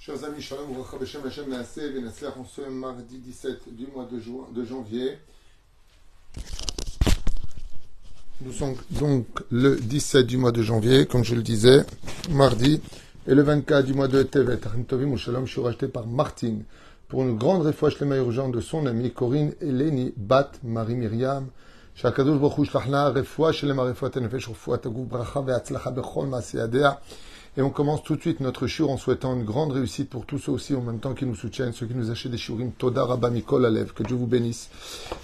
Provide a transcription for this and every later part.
Chers amis, Shalom, Hashem, Hashem, Naaseh, Venaslach, en ce mardi 17 du mois de, juin, de janvier. Nous sommes donc le 17 du mois de janvier, comme je le disais, mardi, et le 24 du mois de Tevet. Tovim Shalom, je suis racheté par Martine pour une grande réfouche les urgente de son amie Corinne Eleni Bat Marie Myriam. שהקדוש ברוך הוא ישלח לה רפואה שלמה רפואת הנפש ורפואת הגוף ברכה והצלחה בכל מעשי ידיה et on commence tout de suite notre shiur en souhaitant une grande réussite pour tous ceux aussi en même temps qui nous soutiennent, ceux qui nous achètent des shurim. Toda Rabba Mikol Alev, que Dieu vous bénisse.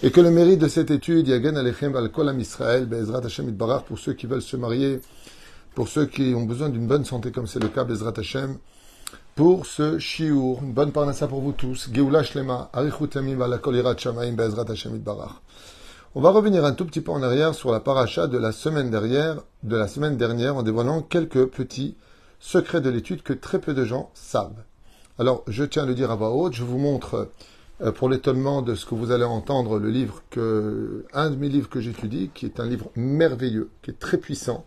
Et que le mérite de cette étude, Yagen Alechem Al Kolam Israël, Be'ezrat Hashem pour ceux qui veulent se marier, pour ceux qui ont besoin d'une bonne santé comme c'est le cas, Be'ezrat Hashem, pour ce shiur, une bonne parnassa pour vous tous. Geoula Shlema, Arichut Yamim Al Shamaim, Be'ezrat Hashem Itbarach. On va revenir un tout petit peu en arrière sur la paracha de la semaine dernière, de la semaine dernière, en dévoilant quelques petits secret de l'étude que très peu de gens savent. Alors, je tiens à le dire à voix haute, je vous montre, euh, pour l'étonnement de ce que vous allez entendre, le livre que, un de mes livres que j'étudie, qui est un livre merveilleux, qui est très puissant,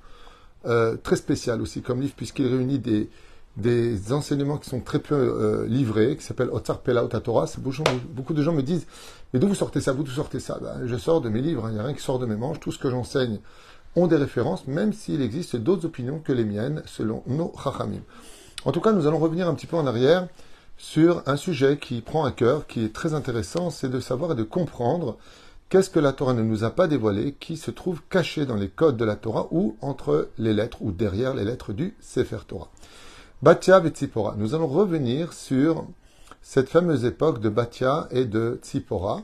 euh, très spécial aussi comme livre, puisqu'il réunit des, des enseignements qui sont très peu euh, livrés, qui s'appelle Otsar Pela Torah. Beaucoup de gens me disent, mais d'où vous sortez ça, vous d'où sortez ça? Ben, Je sors de mes livres, hein. il n'y a rien qui sort de mes manches, tout ce que j'enseigne ont des références, même s'il existe d'autres opinions que les miennes, selon nos chachamim. En tout cas, nous allons revenir un petit peu en arrière sur un sujet qui prend à cœur, qui est très intéressant, c'est de savoir et de comprendre qu'est-ce que la Torah ne nous a pas dévoilé, qui se trouve caché dans les codes de la Torah ou entre les lettres ou derrière les lettres du Sefer Torah. Batia et Tzipora. Nous allons revenir sur cette fameuse époque de Batia et de Tzipora,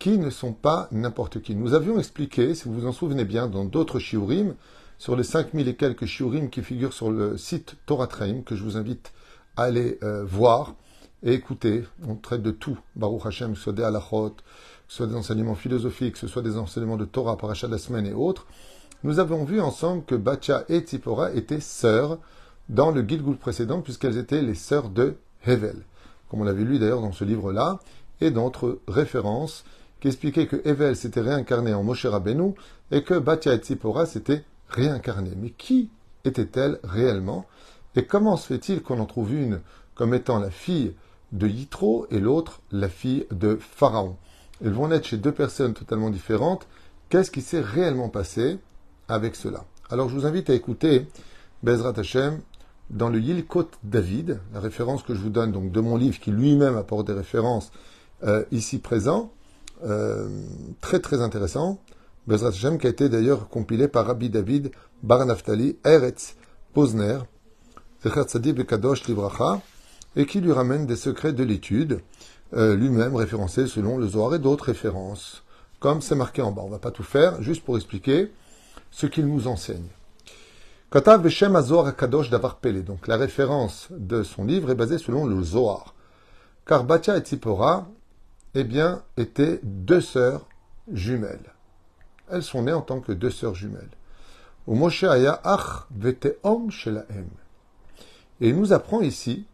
qui ne sont pas n'importe qui. Nous avions expliqué, si vous vous en souvenez bien, dans d'autres shiurim, sur les 5000 et quelques shiurim qui figurent sur le site Torah Traim, que je vous invite à aller euh, voir et écouter. On traite de tout. Baruch Hashem, que ce soit des halachot, que ce soit des enseignements philosophiques, que ce soit des enseignements de Torah, parachat de la semaine et autres. Nous avons vu ensemble que Bacha et Tzipora étaient sœurs dans le Gilgul précédent, puisqu'elles étaient les sœurs de Hevel. Comme on l'avait lu d'ailleurs dans ce livre-là, et d'autres références qui expliquait que Evel s'était réincarné en Moshe Rabbeinu et que Batia et Tzipora s'étaient réincarnés. Mais qui était-elle réellement Et comment se fait-il qu'on en trouve une comme étant la fille de Yitro et l'autre la fille de Pharaon? Elles vont naître chez deux personnes totalement différentes. Qu'est-ce qui s'est réellement passé avec cela? Alors je vous invite à écouter Bezrat Hashem dans le Yilkot David, la référence que je vous donne donc de mon livre qui lui-même apporte des références euh, ici présent. Euh, très très intéressant, Bezrat Hashem, qui a été d'ailleurs compilé par Rabbi David Bar Naftali Eretz Posner, Bekadosh Libracha, et qui lui ramène des secrets de l'étude, euh, lui-même référencé selon le Zohar et d'autres références, comme c'est marqué en bas. On ne va pas tout faire, juste pour expliquer ce qu'il nous enseigne. Katav Beshem Azor Kadosh Davar Pele. Donc la référence de son livre est basée selon le Zohar. Car Batia et Tzipora eh bien, étaient deux sœurs jumelles. Elles sont nées en tant que deux sœurs jumelles. Et il nous apprend ici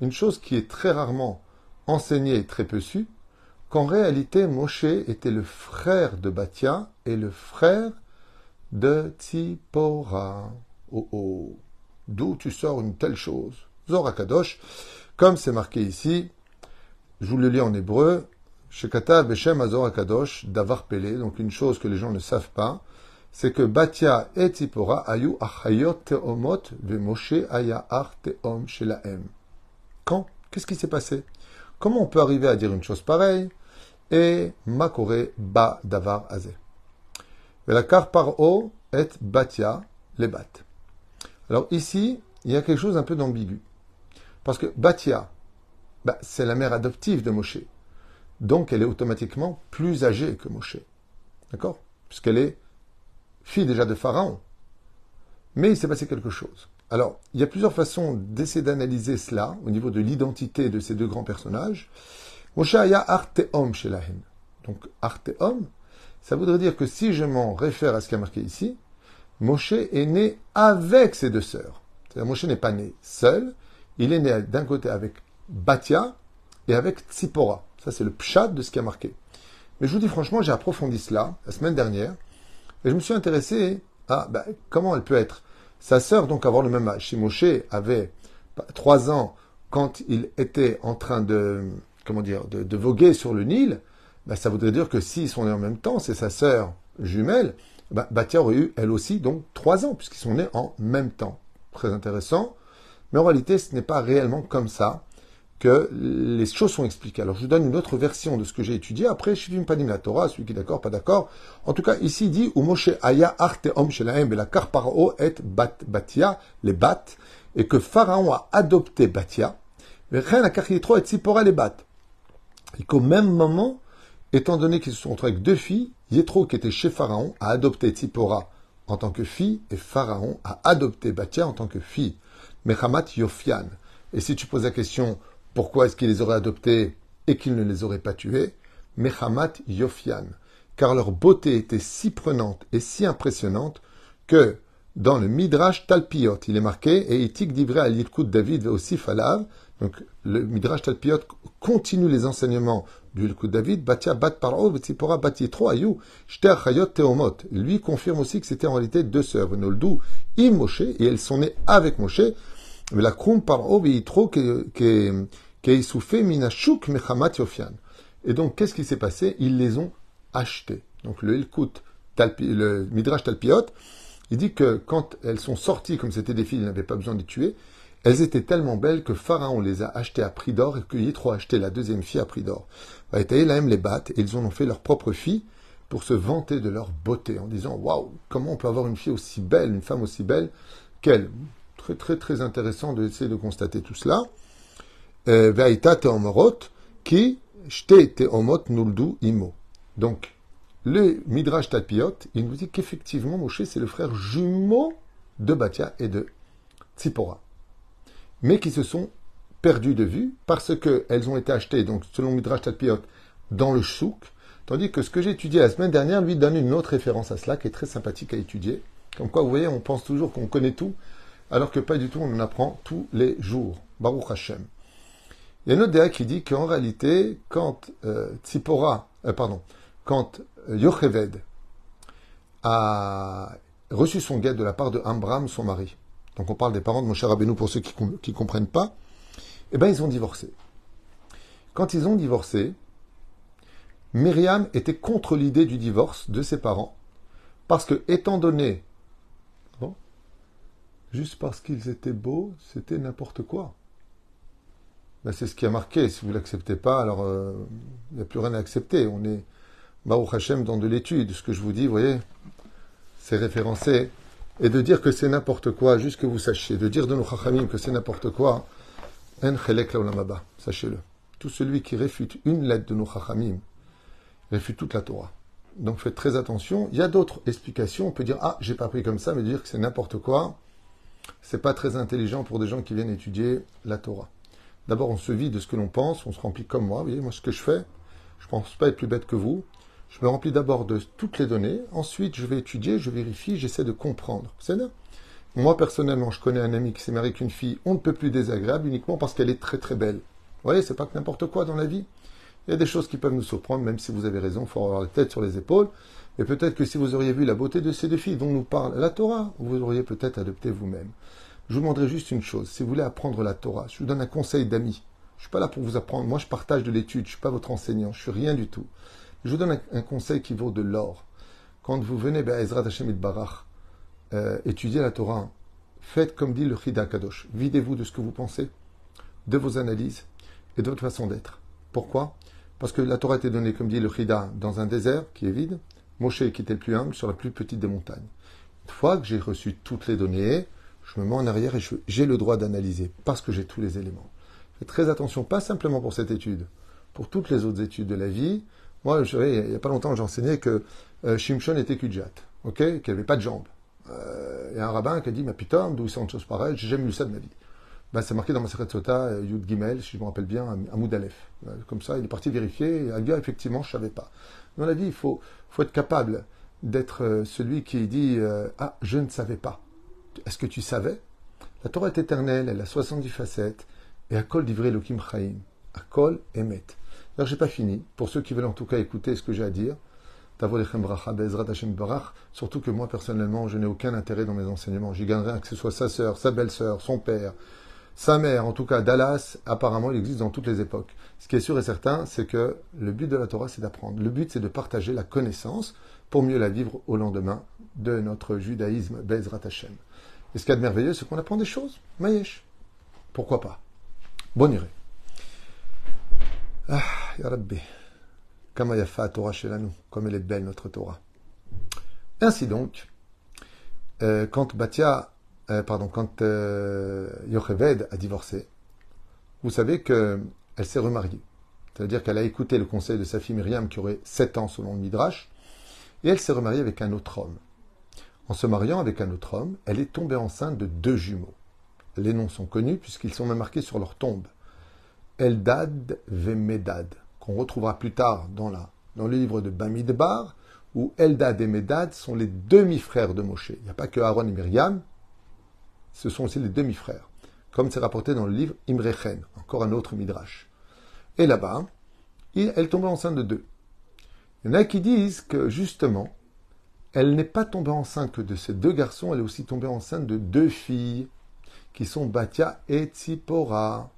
une chose qui est très rarement enseignée et très peu su, qu'en réalité Moshe était le frère de Batia et le frère de Tzipora. Oh oh, d'où tu sors une telle chose? Zorakadosh, comme c'est marqué ici, je vous le lis en hébreu, Shekata Beshem Azor Akadosh Davar Pele, donc une chose que les gens ne savent pas, c'est que Batia et Tzipora ayu achayot teomot Moshe aya ar teom shelaem. Quand? Qu'est-ce qui s'est passé? Comment on peut arriver à dire une chose pareille? Et makore ba davar azeh. La par o et Batia bat. Alors ici, il y a quelque chose un peu d'ambigu. Parce que Batia, bah, c'est la mère adoptive de Moshe. Donc elle est automatiquement plus âgée que Moshe. D'accord? Puisqu'elle est fille déjà de Pharaon. Mais il s'est passé quelque chose. Alors, il y a plusieurs façons d'essayer d'analyser cela au niveau de l'identité de ces deux grands personnages. Moshe aya arteom shelahem. Donc arteom, ça voudrait dire que si je m'en réfère à ce qui est marqué ici, Moshe est né avec ses deux sœurs. C'est-à-dire Moshe n'est pas né seul, il est né d'un côté avec Batia et avec Tzipora. Ça, c'est le pshat de ce qui a marqué. Mais je vous dis franchement, j'ai approfondi cela la semaine dernière et je me suis intéressé à ben, comment elle peut être sa sœur, donc avoir le même âge. Si avait trois ans quand il était en train de, comment dire, de, voguer sur le Nil, bah, ça voudrait dire que s'ils sont nés en même temps, c'est sa sœur jumelle, bah, Batia aurait eu elle aussi donc trois ans, puisqu'ils sont nés en même temps. Très intéressant. Mais en réalité, ce n'est pas réellement comme ça que les choses sont expliquées. Alors je vous donne une autre version de ce que j'ai étudié. Après, je suis pas la Torah, celui qui est d'accord, pas d'accord. En tout cas, ici il dit, ou Moshe aya arte om shelaem la paro et bat batia, les bat, et que Pharaon a adopté Batia, mais rien à et Tzipora les bat. Et qu'au même moment, étant donné qu'ils se sont retrouvés avec deux filles, Yétro, qui était chez Pharaon, a adopté Tzipora en tant que fille, et Pharaon a adopté Batia en tant que fille. Mechamat Yofian. Et si tu poses la question, pourquoi est-ce qu'il les aurait adoptés et qu'il ne les aurait pas tués Mechamat Yofian. Car leur beauté était si prenante et si impressionnante que dans le Midrash Talpiot, il est marqué, et Itik divrei al David aussi Falav, donc le Midrash Talpiot continue les enseignements du Yilkut David, Batia Bat Paro, Teomot. Lui confirme aussi que c'était en réalité deux sœurs, Venoldu, Im Moshe, et elles sont nées avec Moshe, la Krum Paro. Et donc, qu'est-ce qui s'est passé? Ils les ont achetés. Donc, le Yilkut, le Midrash Talpiot, il dit que quand elles sont sorties, comme c'était des filles, il n'avait pas besoin de les tuer, elles étaient tellement belles que Pharaon les a achetées à prix d'or et que Yitro a acheté la deuxième fille à prix d'or. Et les battent et ils en ont fait leur propre fille pour se vanter de leur beauté en disant Waouh, comment on peut avoir une fille aussi belle, une femme aussi belle qu'elle? Très, très, très intéressant d'essayer de constater tout cela. Euh, qui teomot nuldu imo. Donc, le Midrash Talpiot, il nous dit qu'effectivement, Moshe, c'est le frère jumeau de Batia et de Tzipora. Mais qui se sont perdus de vue parce qu'elles ont été achetées, donc selon Midrash Talpiot, dans le chouk, tandis que ce que j'ai étudié la semaine dernière lui donne une autre référence à cela qui est très sympathique à étudier. Comme quoi, vous voyez, on pense toujours qu'on connaît tout, alors que pas du tout, on en apprend tous les jours. Baruch Hashem. Il y a une autre déa qui dit qu'en réalité, quand euh, euh, pardon, quand Yocheved a reçu son guet de la part de Ambram, son mari. Donc on parle des parents de Moshe Rabbeinu pour ceux qui ne comprennent pas. Eh bien, ils ont divorcé. Quand ils ont divorcé, Myriam était contre l'idée du divorce de ses parents, parce que, étant donné, juste parce qu'ils étaient beaux, c'était n'importe quoi. Ben, c'est ce qui a marqué. Si vous ne l'acceptez pas, alors euh, il n'y a plus rien à accepter. On est, Baruch Hashem dans de l'étude. Ce que je vous dis, vous voyez, c'est référencé. Et de dire que c'est n'importe quoi, juste que vous sachiez, de dire de nos chachamim que c'est n'importe quoi, en chelek sachez-le. Tout celui qui réfute une lettre de nos chachamim, réfute toute la Torah. Donc faites très attention. Il y a d'autres explications. On peut dire, ah, j'ai pas pris comme ça, mais dire que c'est n'importe quoi, c'est pas très intelligent pour des gens qui viennent étudier la Torah. D'abord, on se vit de ce que l'on pense, on se remplit comme moi. Vous voyez, moi, ce que je fais, je pense pas être plus bête que vous. Je me remplis d'abord de toutes les données, ensuite je vais étudier, je vérifie, j'essaie de comprendre. C'est là. Moi personnellement, je connais un ami qui s'est marié avec une fille, on ne peut plus désagréable uniquement parce qu'elle est très très belle. Vous voyez, c'est pas que n'importe quoi dans la vie. Il y a des choses qui peuvent nous surprendre, même si vous avez raison, il faut avoir la tête sur les épaules. Mais peut-être que si vous auriez vu la beauté de ces deux filles dont nous parle la Torah, vous auriez peut-être adopté vous-même. Je vous demanderai juste une chose. Si vous voulez apprendre la Torah, je vous donne un conseil d'ami. Je suis pas là pour vous apprendre. Moi, je partage de l'étude. Je suis pas votre enseignant. Je suis rien du tout. Je vous donne un, conseil qui vaut de l'or. Quand vous venez à ben, Ezra Hashem Barach, euh, étudier la Torah, faites comme dit le Chida Kadosh. Videz-vous de ce que vous pensez, de vos analyses et de votre façon d'être. Pourquoi? Parce que la Torah était donnée, comme dit le Chida, dans un désert qui est vide. Moshe qui était le plus humble sur la plus petite des montagnes. Une fois que j'ai reçu toutes les données, je me mets en arrière et j'ai le droit d'analyser parce que j'ai tous les éléments. Faites très attention, pas simplement pour cette étude, pour toutes les autres études de la vie, moi, je, il n'y a pas longtemps, j'enseignais que euh, Shimshon était Kudjat, ok, qu'il n'avait pas de jambes. Euh, a un rabbin qui a dit, mais putain, d'où ils sont de choses pareilles, j'ai jamais lu ça de ma vie. Ben, c'est marqué dans ma Seret Sota, euh, Yud Gimel, si je me rappelle bien, à Moudalef. Comme ça, il est parti vérifier, et a dit, effectivement, je ne savais pas. Dans la vie, il faut, être capable d'être celui qui dit, ah, je ne savais pas. Est-ce que tu savais? La Torah est éternelle, elle a 70 facettes, et à Kol divrei Lokim Chaim, à Kol Emet. Alors, j'ai pas fini. Pour ceux qui veulent en tout cas écouter ce que j'ai à dire, surtout que moi, personnellement, je n'ai aucun intérêt dans mes enseignements. J'y gagnerai que ce soit sa sœur, sa belle-sœur, son père, Sa mère, en tout cas Dallas, apparemment, il existe dans toutes les époques. Ce qui est sûr et certain, c'est que le but de la Torah, c'est d'apprendre. Le but, c'est de partager la connaissance pour mieux la vivre au lendemain de notre judaïsme Bezrat Hashem. Et ce qu'il y a de merveilleux, c'est qu'on apprend des choses. Mayesh. Pourquoi pas? Bonne irée. Ah, Ya Rabbi. Kama Torah nous, comme elle est belle notre Torah. Ainsi donc, euh, quand Batia, euh, pardon, quand euh, Yocheved a divorcé, vous savez qu'elle s'est remariée. C'est-à-dire qu'elle a écouté le conseil de sa fille Myriam, qui aurait 7 ans selon le Midrash, et elle s'est remariée avec un autre homme. En se mariant avec un autre homme, elle est tombée enceinte de deux jumeaux. Les noms sont connus puisqu'ils sont même marqués sur leur tombe. Eldad Vemedad, qu'on retrouvera plus tard dans, le livre de Bamidbar, où Eldad et Medad sont les demi-frères de Moshe. Il n'y a pas que Aaron et Myriam, ce sont aussi les demi-frères, comme c'est rapporté dans le livre Imrechen, encore un autre midrash. Et là-bas, elle tombait enceinte de deux. Il y en a qui disent que justement, elle n'est pas tombée enceinte de ces deux garçons, elle est aussi tombée enceinte de deux filles, qui sont Batia et Tzipora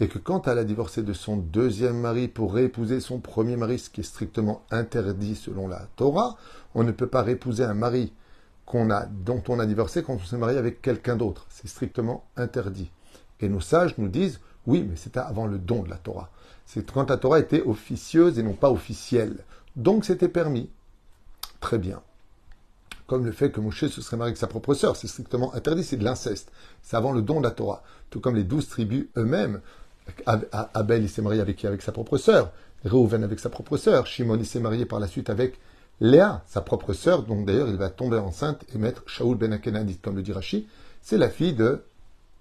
et que quand elle a divorcé de son deuxième mari pour réépouser son premier mari, ce qui est strictement interdit selon la Torah, on ne peut pas réépouser un mari qu'on dont on a divorcé quand on s'est marié avec quelqu'un d'autre. C'est strictement interdit. Et nos sages nous disent, oui, mais c'était avant le don de la Torah. C'est quand la Torah était officieuse et non pas officielle. Donc c'était permis. Très bien. Comme le fait que Moshe se serait marié avec sa propre sœur, c'est strictement interdit, c'est de l'inceste. C'est avant le don de la Torah. Tout comme les douze tribus eux-mêmes Abel, il s'est marié avec qui? Avec sa propre sœur. Reuven avec sa propre sœur. Shimon, il s'est marié par la suite avec Léa, sa propre sœur, donc d'ailleurs il va tomber enceinte et mettre Shaoul ben Akenadit, comme le dit Rashi. C'est la fille de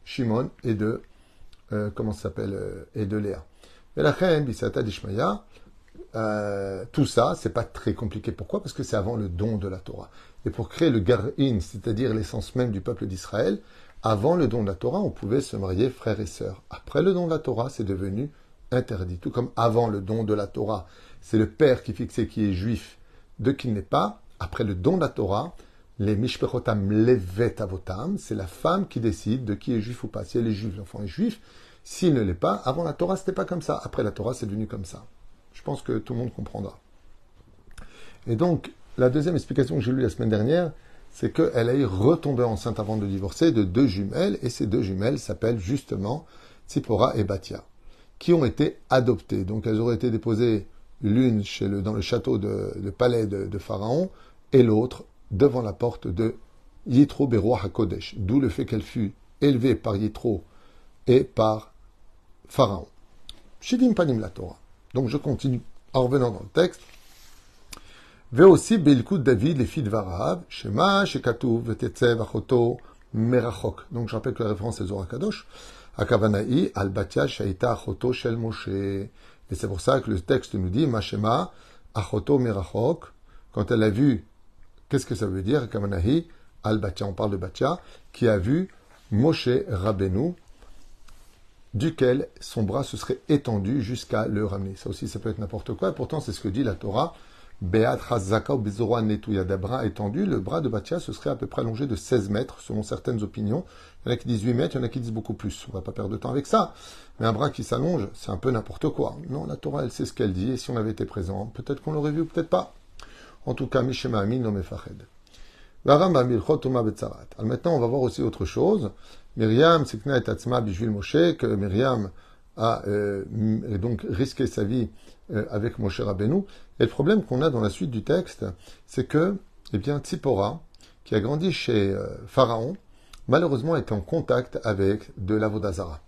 Shimon et de, euh, comment s'appelle, euh, et de Léa. Et la Bisata d'Ishmaïa, euh, tout ça, c'est pas très compliqué. Pourquoi? Parce que c'est avant le don de la Torah. Et pour créer le Gar'in, c'est-à-dire l'essence même du peuple d'Israël, avant le don de la Torah, on pouvait se marier frère et sœur. Après le don de la Torah, c'est devenu interdit. Tout comme avant le don de la Torah, c'est le père qui fixait qui est juif de qui n'est pas. Après le don de la Torah, les mishpechotam levet avotam, c'est la femme qui décide de qui est juif ou pas. Si elle est juive, l'enfant est juif. S'il ne l'est pas, avant la Torah, c'était pas comme ça. Après la Torah, c'est devenu comme ça. Je pense que tout le monde comprendra. Et donc, la deuxième explication que j'ai lue la semaine dernière, c'est qu'elle a retombé enceinte avant de divorcer de deux jumelles, et ces deux jumelles s'appellent justement Tzipora et Batia, qui ont été adoptées. Donc elles auraient été déposées l'une dans le château de, palais de, Pharaon, et l'autre devant la porte de Yitro Beroa HaKodesh, d'où le fait qu'elle fut élevée par Yitro et par Pharaon. Shidim Panim la Torah. Donc je continue en revenant dans le texte. Ve aussi Belkout David, les filles de Varahav, Shema, Shekatuv, Vetetzev, Achoto, Merachok. Donc je rappelle que la référence est Zohar Kadosh. Akavanaï, Albatia, Shaita, Achoto, Shel Moshe. Et c'est pour ça que le texte nous dit, Mashema, Achoto, Merachok. Quand elle a vu, qu'est-ce que ça veut dire, Akavanaï, Albatia, on parle de Batia, qui a vu Moshe Rabbeinu, duquel son bras se serait étendu jusqu'à le ramener. Ça aussi, ça peut être n'importe quoi. Et pourtant, c'est ce que dit la Torah. Beat Hazaka ou Netouya d'un étendu, le bras de Batia se serait à peu près allongé de 16 mètres, selon certaines opinions. Il y en a qui disent 8 mètres, il y en a qui disent beaucoup plus. On va pas perdre de temps avec ça. Mais un bras qui s'allonge, c'est un peu n'importe quoi. Non, la Torah, elle sait ce qu'elle dit, et si on avait été présent, peut-être qu'on l'aurait vu, peut-être pas. En tout cas, Mishema Amin, non Fahed. Alors maintenant, on va voir aussi autre chose. Myriam, Sikna et Tatsma, Bijvil Moshe, que Myriam a euh, donc risqué sa vie euh, avec Moshe Rabbeinu. Et le problème qu'on a dans la suite du texte, c'est que, eh bien, Tzipora, qui a grandi chez euh, Pharaon, malheureusement était en contact avec de l'avodazara.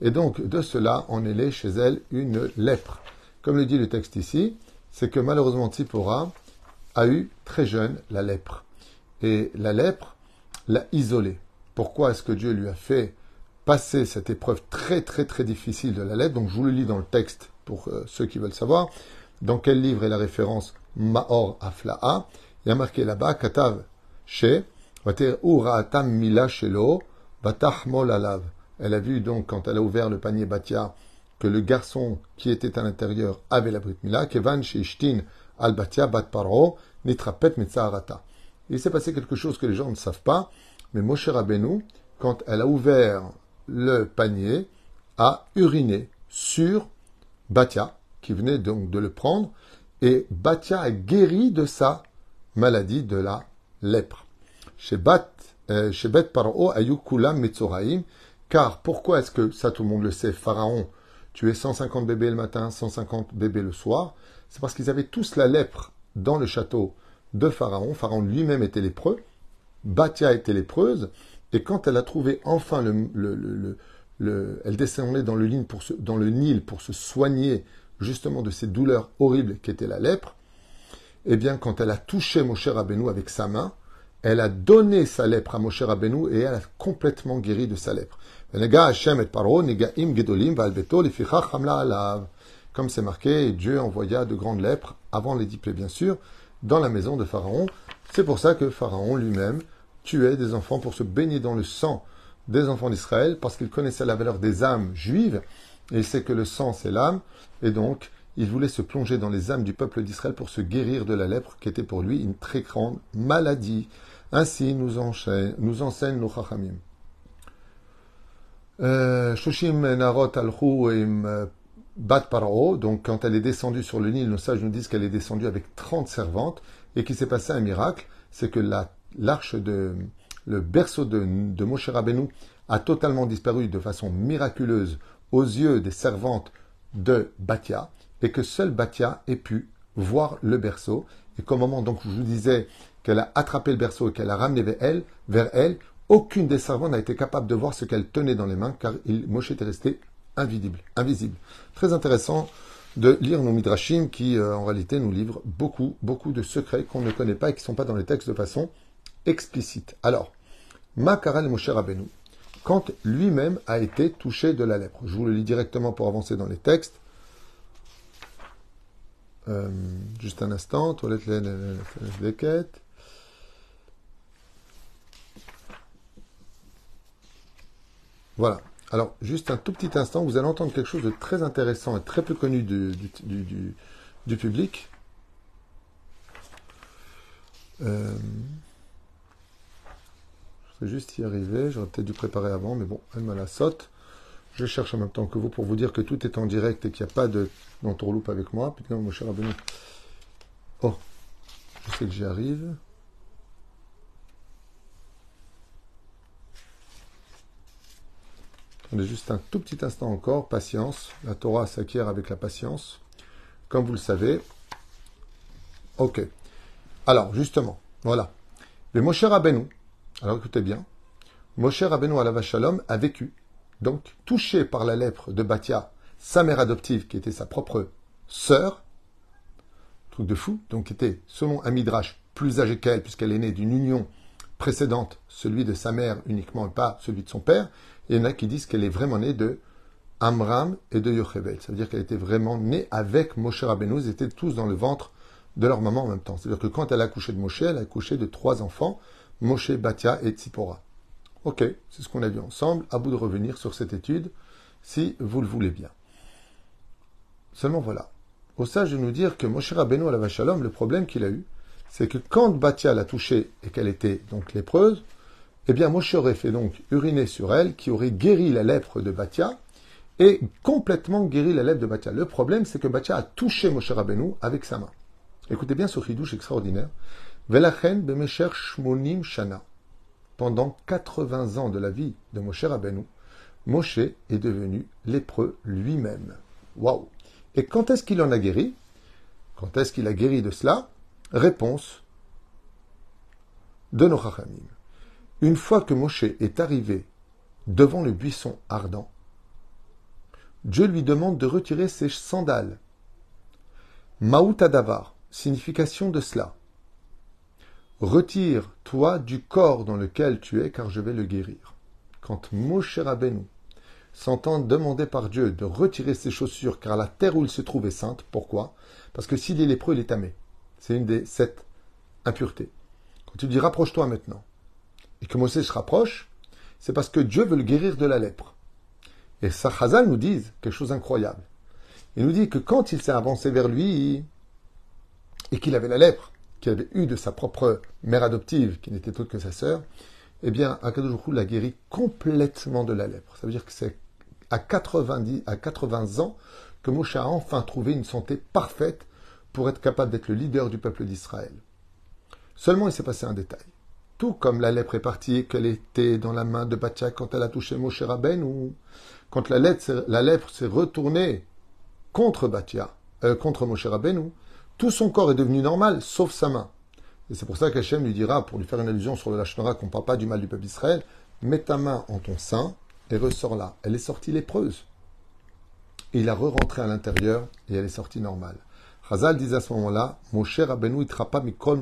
Et donc, de cela, en est chez elle une lèpre. Comme le dit le texte ici, c'est que malheureusement Tzipora a eu très jeune la lèpre. Et la lèpre l'a isolée. Pourquoi est-ce que Dieu lui a fait passer cette épreuve très très très difficile de la lèpre Donc je vous le lis dans le texte pour euh, ceux qui veulent savoir, dans quel livre est la référence Maor Afla'a Il y a marqué là-bas, Katav She, Uraatam Mila Shelo, Batahmol Alav. Elle a vu donc, quand elle a ouvert le panier Batia, que le garçon qui était à l'intérieur avait la Brit Mila, Kevan Sheishtin Al Batia Bat Paro, Nitrapet Mitzaharata. Il s'est passé quelque chose que les gens ne savent pas, mais Moshe Rabbeinu, quand elle a ouvert le panier a uriné sur Batia, qui venait donc de le prendre, et Batia a guéri de sa maladie de la lèpre. Chez Bat, euh, Paro Ayukulam Metzoraim, car pourquoi est-ce que, ça tout le monde le sait, Pharaon tuait 150 bébés le matin, 150 bébés le soir? C'est parce qu'ils avaient tous la lèpre dans le château de Pharaon. Pharaon lui-même était lépreux, Batia était lépreuse, et quand elle a trouvé enfin le, le, elle descendait dans le, pour dans le Nil pour se soigner justement de ces douleurs horribles qu'était la lèpre, eh bien, quand elle a touché Moshe Rabbeinu avec sa main, elle a donné sa lèpre à Moshe Rabbeinu et elle a complètement guéri de sa lèpre. Comme c'est marqué, Dieu envoya de grandes lèpres, avant les dix bien sûr, dans la maison de Pharaon. C'est pour ça que Pharaon lui-même tuait des enfants pour se baigner dans le sang des enfants d'Israël, parce qu'il connaissait la valeur des âmes juives, et il sait que le sang c'est l'âme, et donc il voulait se plonger dans les âmes du peuple d'Israël pour se guérir de la lèpre, qui était pour lui une très grande maladie. Ainsi nous, enseigne, nos chachamim. Euh, Shoshim Narot euh, Bat Paro, donc quand elle est descendue sur le Nil, nos sages nous disent qu'elle est descendue avec 30 servantes et qu'il s'est passé un miracle, c'est que l'arche de le berceau de, de Moshe Rabbeinu a totalement disparu de façon miraculeuse aux yeux des servantes de Batia et que seule Batia ait pu voir le berceau et qu'au moment donc je vous disais qu'elle a attrapé le berceau et qu'elle a ramené vers elle, vers elle, aucune des servantes n'a été capable de voir ce qu'elle tenait dans les mains car Moshe était resté invisible, invisible. Très intéressant de lire nos midrashim qui euh, en réalité nous livrent beaucoup, beaucoup de secrets qu'on ne connaît pas et qui ne sont pas dans les textes de façon explicite. Alors, Makaral Moshe Rabbeinu, quand lui-même a été touché de la lèpre. Je vous le lis directement pour avancer dans les textes. Euh, juste un instant, toilette quêtes. Voilà. Alors, juste un tout petit instant, vous allez entendre quelque chose de très intéressant et très peu connu du, du, public. Euh, je vais juste y arriver. J'aurais peut-être dû préparer avant, mais bon, elle me la saute. Je cherche en même temps que vous pour vous dire que tout est en direct et qu'il n'y a pas de d'entourloupe avec moi. Putain, mon cher abonné. Oh, je sais que j'y arrive. On est juste un tout petit instant encore. Patience. La Torah s'acquiert avec la patience. Comme vous le savez. Ok. Alors, justement, voilà. Mais mon cher Rabbeinu, alors écoutez bien, Moshe Rabbeinu Alava Shalom a vécu, donc touché par la lèpre de Batia, sa mère adoptive, qui était sa propre sœur, truc de fou, donc qui était, selon un plus âgée qu'elle, puisqu'elle est née d'une union précédente, celui de sa mère uniquement et pas celui de son père. Et il y en a qui disent qu'elle est vraiment née de Amram et de Yochebed. Ça veut dire qu'elle était vraiment née avec Moshe Rabbeinu. Ils étaient tous dans le ventre de leur maman en même temps. C'est-à-dire que quand elle a accouché de Moshe, elle a accouché de trois enfants, Moshe, Batia et Tzipora. Ok, c'est ce qu'on a vu ensemble. À bout de revenir sur cette étude, si vous le voulez bien. Seulement voilà. Au sage de nous dire que Moshe Rabbeinu à la Shalom, le problème qu'il a eu, c'est que quand Batia l'a touchée et qu'elle était donc lépreuse, eh bien Moshe aurait fait donc uriner sur elle, qui aurait guéri la lèpre de Batia et complètement guéri la lèpre de Batia. Le problème, c'est que Batia a touché Moshe Rabbeinu avec sa main. Écoutez bien ce chidouche extraordinaire. Velachen bemesher shmonim shana. Pendant 80 ans de la vie de Moshe Rabbeinu, Moshe est devenu lépreux lui-même. Waouh Et quand est-ce qu'il en a guéri? Quand est-ce qu'il a guéri de cela? Réponse de nos Une fois que Moshe est arrivé devant le buisson ardent, Dieu lui demande de retirer ses sandales. Maoutadavar, signification de cela. Retire-toi du corps dans lequel tu es, car je vais le guérir. Quand Moshe Rabbeinu s'entend demander par Dieu de retirer ses chaussures, car la terre où il se trouve est sainte, pourquoi? Parce que s'il est lépreux, il est tamé. C'est une des sept impuretés. Quand tu dis rapproche-toi maintenant, et que Moshe se rapproche, c'est parce que Dieu veut le guérir de la lèpre. Et Sahazal nous dit quelque chose d'incroyable. Il nous dit que quand il s'est avancé vers lui et qu'il avait la lèpre, qu'il avait eu de sa propre mère adoptive, qui n'était autre que sa sœur, eh bien, Akadosh l'a guéri complètement de la lèpre. Ça veut dire que c'est à 90, à 80 ans que Moshe a enfin trouvé une santé parfaite pour être capable d'être le leader du peuple d'Israël. Seulement, il s'est passé un détail. Tout comme la lèpre est partie, qu'elle était dans la main de Batia quand elle a touché Moshe Rabben, ou quand la, lèpre s'est retournée contre Batia, euh, contre Moshe Rabbeinu, tout son corps est devenu normal, sauf sa main. Et c'est pour ça qu'Hachem lui dira, pour lui faire une allusion sur le Lachonara, qu'on ne parle pas du mal du peuple d'Israël, mets ta main en ton sein et ressors là. Elle est sortie lépreuse. Et il a re-rentré à l'intérieur et elle est sortie normale. Chazal disait à ce moment-là, Moshe Rabbeinu itrapa mikol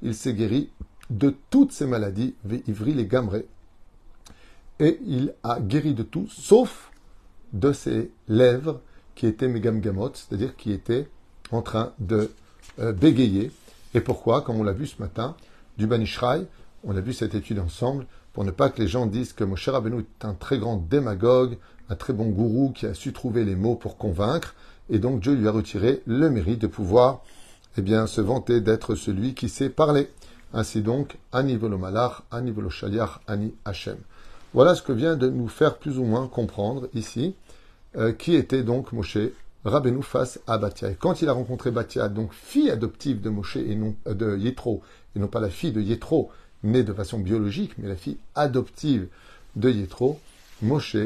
Il s'est guéri de toutes ses maladies, ivri les gamré. Et il a guéri de tout, sauf de ses lèvres qui étaient megamgamot, c'est-à-dire qui étaient en train de euh, bégayer. Et pourquoi? Comme on l'a vu ce matin, du Banishraï, on a vu cette étude ensemble, pour ne pas que les gens disent que Moshe Rabbeinu est un très grand démagogue, un très bon gourou qui a su trouver les mots pour convaincre, et donc Dieu lui a retiré le mérite de pouvoir eh bien, se vanter d'être celui qui sait parler. Ainsi donc, Ani Malach, Ani Ani Hashem. Voilà ce que vient de nous faire plus ou moins comprendre ici, euh, qui était donc Moshe Rabbeinu face à Batia. Et quand il a rencontré Batia, donc fille adoptive de Moshe et non euh, de Yétro, et non pas la fille de Yétro, née de façon biologique, mais la fille adoptive de Yétro, Moshe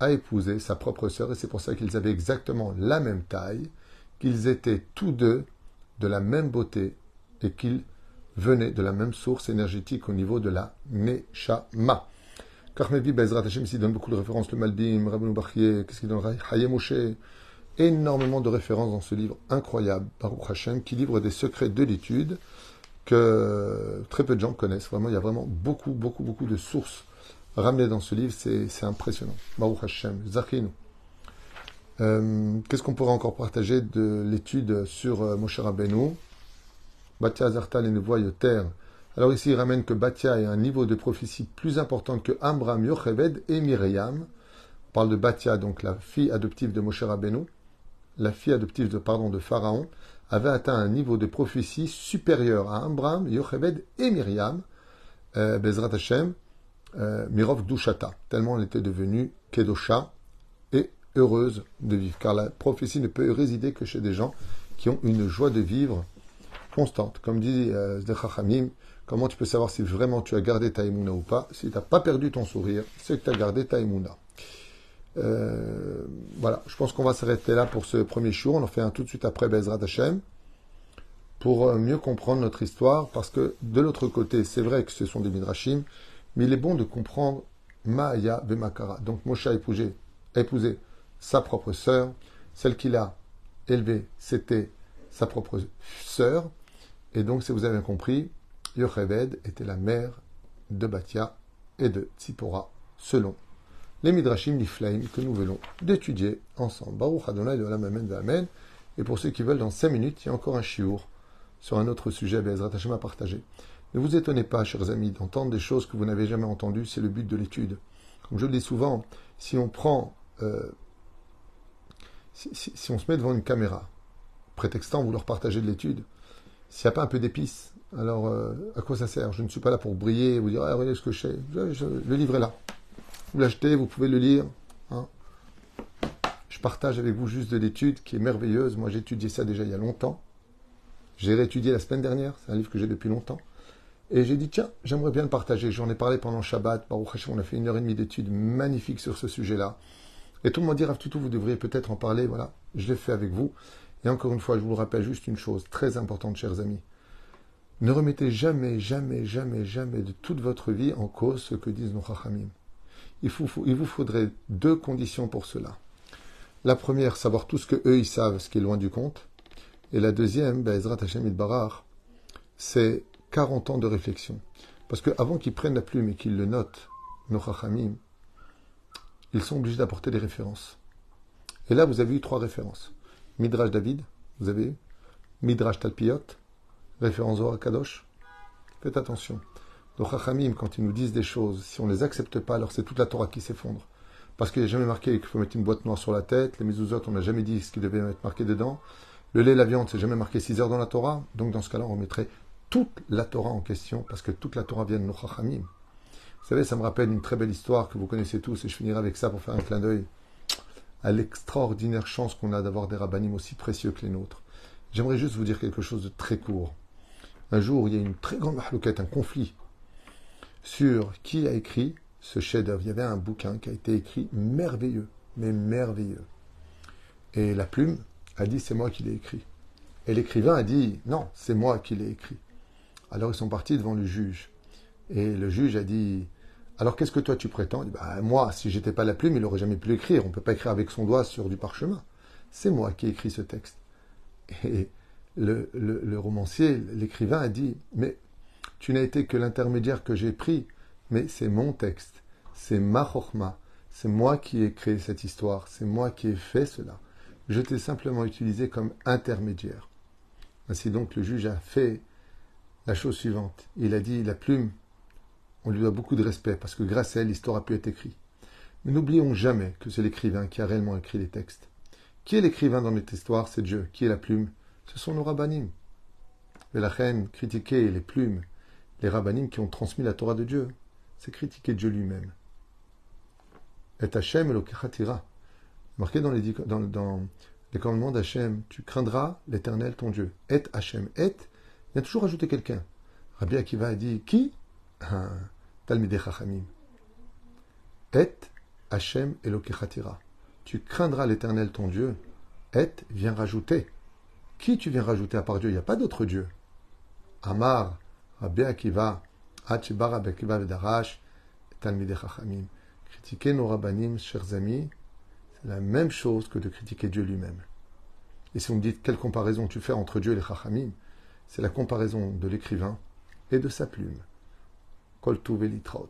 a épousé sa propre sœur, et c'est pour ça qu'ils avaient exactement la même taille, qu'ils étaient tous deux de la même beauté, et qu'ils venaient de la même source énergétique au niveau de la Neshama. Karmevi Bezrat Hashem ici donne beaucoup de références, le Malbim, Rabbeinu Bachye, qu'est-ce qu'il donne Haye Moshe, énormément de références dans ce livre incroyable, Baruch Hashem, qui livre des secrets de l'étude que très peu de gens connaissent. Vraiment, il y a vraiment beaucoup, beaucoup, beaucoup de sources ramenées dans ce livre. C'est impressionnant. Baruch Hashem, Zachinu. Euh, Qu'est-ce qu'on pourrait encore partager de l'étude sur euh, Moshe Rabbeinu? Batia Zartal et terre. Alors ici, il ramène que Batia est un niveau de prophétie plus important que Amram, Yocheved et Myriam. On parle de Batia, donc la fille adoptive de Moshe Rabbeinu la fille adoptive de, Pharaon, avait atteint un niveau de prophétie supérieur à Amram, Yocheved et Myriam, euh, Bezrat Hashem, euh, Mirov Dushata, tellement elle était devenue Kedosha et heureuse de vivre. Car la prophétie ne peut résider que chez des gens qui ont une joie de vivre constante. Comme dit euh, comment tu peux savoir si vraiment tu as gardé ta ou pas? Si tu n'as pas perdu ton sourire, c'est que tu as gardé ta euh, voilà, je pense qu'on va s'arrêter là pour ce premier jour. On en fait un tout de suite après Bezrat Hashem pour euh, mieux comprendre notre histoire parce que de l'autre côté, c'est vrai que ce sont des midrashim, mais il est bon de comprendre Maya Bemakara. Donc Moshe a épousé, a épousé sa propre sœur, celle qu'il a élevée, c'était sa propre sœur. Et donc, si vous avez compris, Yocheved était la mère de Batia et de Tzipora, selon les Midrashim Niflaim que nous venons d'étudier ensemble. Baruch Adonai de Amen Amen. Et pour ceux qui veulent, dans 5 minutes, il y a encore un chiour sur un autre sujet, Bezrat Hashem à partager. Ne vous étonnez pas, chers amis, d'entendre des choses que vous n'avez jamais entendues, c'est le but de l'étude. Comme je le dis souvent, si on prend, euh, si, on se met devant une caméra, prétextant vouloir partager de l'étude, s'il n'y a pas un peu d'épices, alors euh, à quoi ça sert? Je ne suis pas là pour briller et vous dire, ah, regardez ce que je sais. le livre est là. Vous l'achetez, vous pouvez le lire. Hein. Je partage avec vous juste de l'étude qui est merveilleuse. Moi, j'ai étudié ça déjà il y a longtemps. J'ai réétudié la semaine dernière. C'est un livre que j'ai depuis longtemps. Et j'ai dit, tiens, j'aimerais bien le partager. J'en ai parlé pendant Shabbat. on a fait une heure et demie d'études magnifiques sur ce sujet-là. Et tout le monde dit, Rav Tutu, vous devriez peut-être en parler. Voilà, je l'ai fait avec vous. Et encore une fois, je vous le rappelle juste une chose très importante, chers amis. Ne remettez jamais, jamais, jamais, jamais de toute votre vie en cause ce que disent nos chachamim il, vous faudrait deux conditions pour cela. La première, savoir tout ce que eux ils savent, ce qui est loin du compte. Et la deuxième, Ezrat Hashem Barar, c'est 40 ans de réflexion. Parce qu'avant qu'ils prennent la plume et qu'ils le notent, nos chachamim, ils sont obligés d'apporter des références. Et là, vous avez eu trois références. Midrash David, vous avez eu. Midrash Talpiot, référence au Kadosh. Faites attention. Nos Chachamim, quand ils nous disent des choses, si on ne les accepte pas, alors c'est toute la Torah qui s'effondre. Parce qu'il n'est jamais marqué qu'il faut mettre une boîte noire sur la tête. Les mezuzot, on n'a jamais dit ce qui devait être marqué dedans. Le lait, la viande, c'est jamais marqué 6 heures dans la Torah. Donc dans ce cas-là, on remettrait toute la Torah en question, parce que toute la Torah vient de nos Chachamim. Vous savez, ça me rappelle une très belle histoire que vous connaissez tous, et je finirai avec ça pour faire un clin d'œil à l'extraordinaire chance qu'on a d'avoir des rabbinim aussi précieux que les nôtres. J'aimerais juste vous dire quelque chose de très court. Un jour, il y a une très grande mahlouquette, un conflit sur qui a écrit ce chef-d'œuvre. Il y avait un bouquin qui a été écrit merveilleux, mais merveilleux. Et la plume a dit c'est moi qui l'ai écrit. Et l'écrivain a dit non, c'est moi qui l'ai écrit. Alors ils sont partis devant le juge. Et le juge a dit alors qu'est-ce que toi tu prétends? Bah, Moi, si j'étais pas la plume, il n'aurait jamais pu l'écrire. On ne peut pas écrire avec son doigt sur du parchemin. C'est moi qui ai écrit ce texte. Et le romancier, l'écrivain a dit mais tu n'as été que l'intermédiaire que j'ai pris, mais c'est mon texte, c'est ma chorma, c'est moi qui ai créé cette histoire, c'est moi qui ai fait cela. Je t'ai simplement utilisé comme intermédiaire. Ainsi donc, le juge a fait la chose suivante. Il a dit, la plume, on lui doit beaucoup de respect, parce que grâce à elle, l'histoire a pu être écrite. Mais n'oublions jamais que c'est l'écrivain qui a réellement écrit les textes. Qui est l'écrivain dans notre histoire C'est Dieu. Qui est la plume? Ce sont nos rabbinim. Mais la reine critiquait les plumes, les rabbinim qui ont transmis la Torah de Dieu. C'est critiquer Dieu lui-même. Et Hachem Elokechatira. Marqué dans les, dans, les commandements d'Hachem, tu craindras l'éternel ton Dieu. Et Hachem. Et, il a toujours ajouté quelqu'un. Rabbi Akiva a dit Qui? Talmidei Chachamim. Et Hachem Elokechatira. Tu craindras l'éternel ton Dieu. Et vient rajouter. Qui tu viens rajouter à part Dieu? Il n'y a pas d'autre Dieu. Amar, Rabbi Akiva, Hachibar Rabbi Akiva Vedarash, Talmidei Chachamim. Critiquer nos rabbanim, chers amis, c'est la même chose que de critiquer Dieu lui-même. Et si vous me dites quelle comparaison tu fais entre Dieu et les Chachamim, c'est la comparaison de l'écrivain et de sa plume. Kol Velitraot.